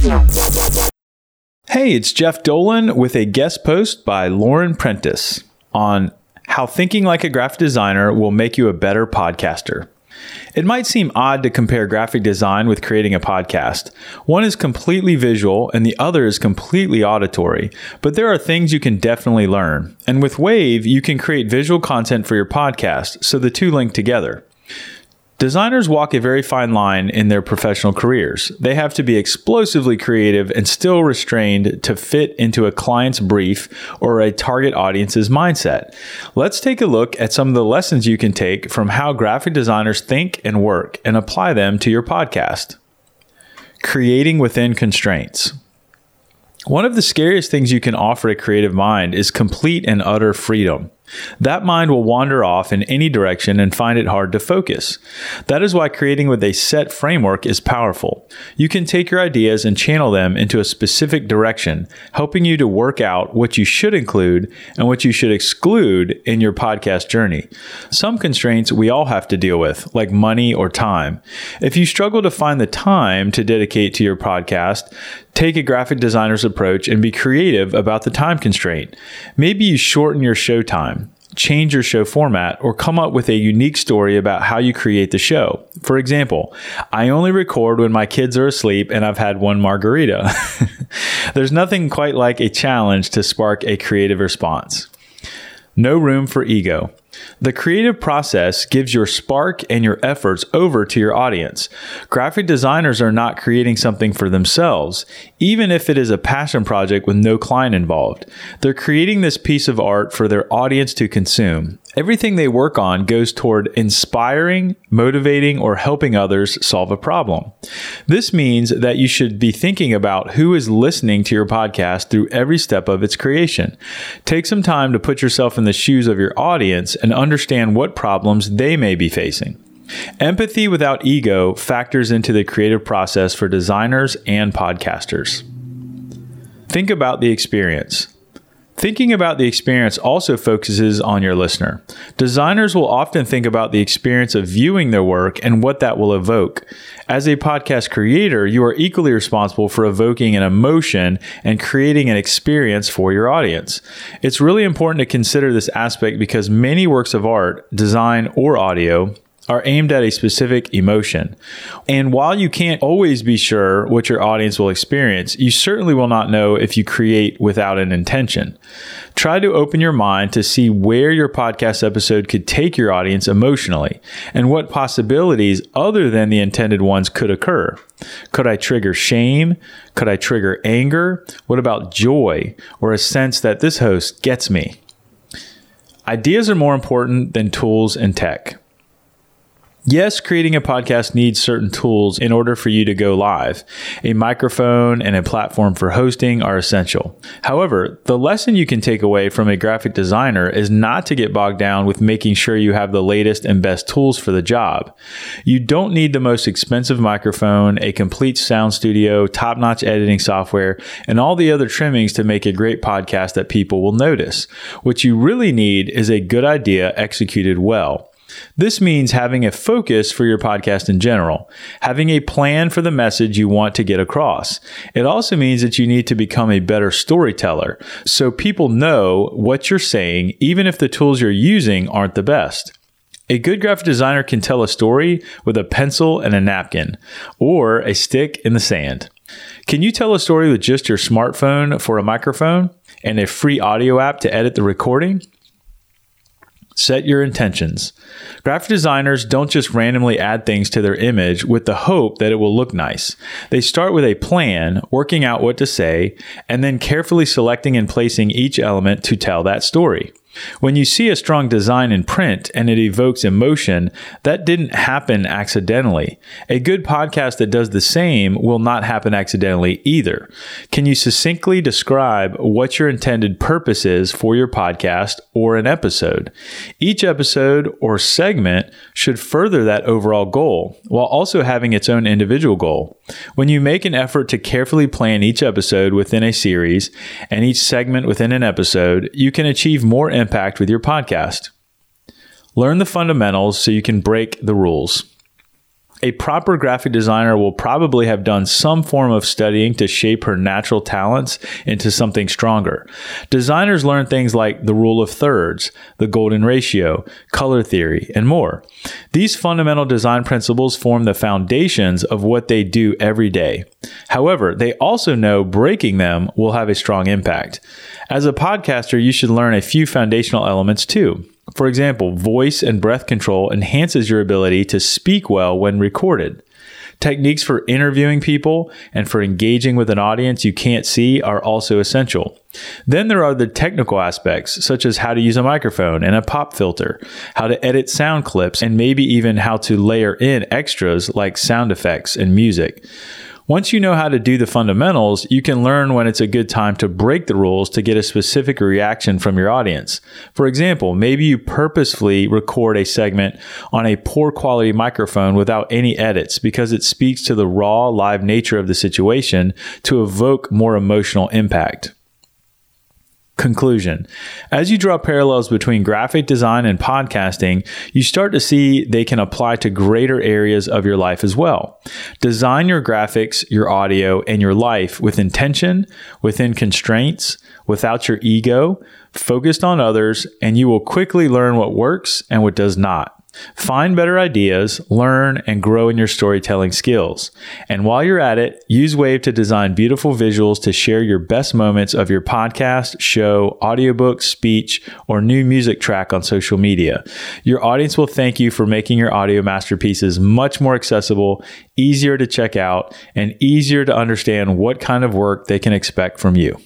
Hey, it's Jeff Dolan with a guest post by Lauren Prentice on how thinking like a graphic designer will make you a better podcaster. It might seem odd to compare graphic design with creating a podcast. One is completely visual and the other is completely auditory, but there are things you can definitely learn. And with Wavve, you can create visual content for your podcast, so the two link together. Designers walk a very fine line in their professional careers. They have to be explosively creative and still restrained to fit into a client's brief or a target audience's mindset. Let's take a look at some of the lessons you can take from how graphic designers think and work and apply them to your podcast. Creating within constraints. One of the scariest things you can offer a creative mind is complete and utter freedom. That mind will wander off in any direction and find it hard to focus. That is why creating with a set framework is powerful. You can take your ideas and channel them into a specific direction, helping you to work out what you should include and what you should exclude in your podcast journey. Some constraints we all have to deal with, like money or time. If you struggle to find the time to dedicate to your podcast, Take a graphic designer's approach and be creative about the time constraint. Maybe you shorten your show time, change your show format, or come up with a unique story about how you create the show. For example, I only record when my kids are asleep and I've had one margarita. There's nothing quite like a challenge to spark a creative response. No room for ego. The creative process gives your spark and your efforts over to your audience. Graphic designers are not creating something for themselves, even if it is a passion project with no client involved. They're creating this piece of art for their audience to consume. Everything they work on goes toward inspiring, motivating, or helping others solve a problem. This means that you should be thinking about who is listening to your podcast through every step of its creation. Take some time to put yourself in the shoes of your audience and understand what problems they may be facing. Empathy without ego factors into the creative process for designers and podcasters. Think about the experience. Thinking about the experience also focuses on your listener. Designers will often think about the experience of viewing their work and what that will evoke. As a podcast creator, you are equally responsible for evoking an emotion and creating an experience for your audience. It's really important to consider this aspect because many works of art, design, or audio are aimed at a specific emotion. And while you can't always be sure what your audience will experience, you certainly will not know if you create without an intention. Try to open your mind to see where your podcast episode could take your audience emotionally and what possibilities other than the intended ones could occur. Could I trigger shame? Could I trigger anger? What about joy or a sense that this host gets me? Ideas are more important than tools and tech. Yes, creating a podcast needs certain tools in order for you to go live. A microphone and a platform for hosting are essential. However, the lesson you can take away from a graphic designer is not to get bogged down with making sure you have the latest and best tools for the job. You don't need the most expensive microphone, a complete sound studio, top notch editing software, and all the other trimmings to make a great podcast that people will notice. What you really need is a good idea executed well. This means having a focus for your podcast in general, having a plan for the message you want to get across. It also means that you need to become a better storyteller so people know what you're saying, even if the tools you're using aren't the best. A good graphic designer can tell a story with a pencil and a napkin, or a stick in the sand. Can you tell a story with just your smartphone for a microphone and a free audio app to edit the recording? Set your intentions. Graphic designers don't just randomly add things to their image with the hope that it will look nice. They start with a plan, working out what to say, and then carefully selecting and placing each element to tell that story. When you see a strong design in print and it evokes emotion, that didn't happen accidentally. A good podcast that does the same will not happen accidentally either. Can you succinctly describe what your intended purpose is for your podcast or an episode? Each episode or segment should further that overall goal while also having its own individual goal. When you make an effort to carefully plan each episode within a series and each segment within an episode, you can achieve more impact with your podcast. Learn the fundamentals so you can break the rules. A proper graphic designer will probably have done some form of studying to shape her natural talents into something stronger. Designers learn things like the rule of thirds, the golden ratio, color theory, and more. These fundamental design principles form the foundations of what they do every day. However, they also know breaking them will have a strong impact. As a podcaster, you should learn a few foundational elements too. For example, voice and breath control enhances your ability to speak well when recorded. Techniques for interviewing people and for engaging with an audience you can't see are also essential. Then there are the technical aspects, such as how to use a microphone and a pop filter, how to edit sound clips, and maybe even how to layer in extras like sound effects and music. Once you know how to do the fundamentals, you can learn when it's a good time to break the rules to get a specific reaction from your audience. For example, maybe you purposefully record a segment on a poor quality microphone without any edits because it speaks to the raw, live nature of the situation to evoke more emotional impact. Conclusion As you draw parallels between graphic design and podcasting, you start to see they can apply to greater areas of your life as well. Design your graphics, your audio, and your life with intention, within constraints, without your ego, focused on others, and you will quickly learn what works and what does not. Find better ideas, learn, and grow in your storytelling skills. And while you're at it, use Wavve to design beautiful visuals to share your best moments of your podcast, show, audiobook, speech, or new music track on social media. Your audience will thank you for making your audio masterpieces much more accessible, easier to check out, and easier to understand what kind of work they can expect from you.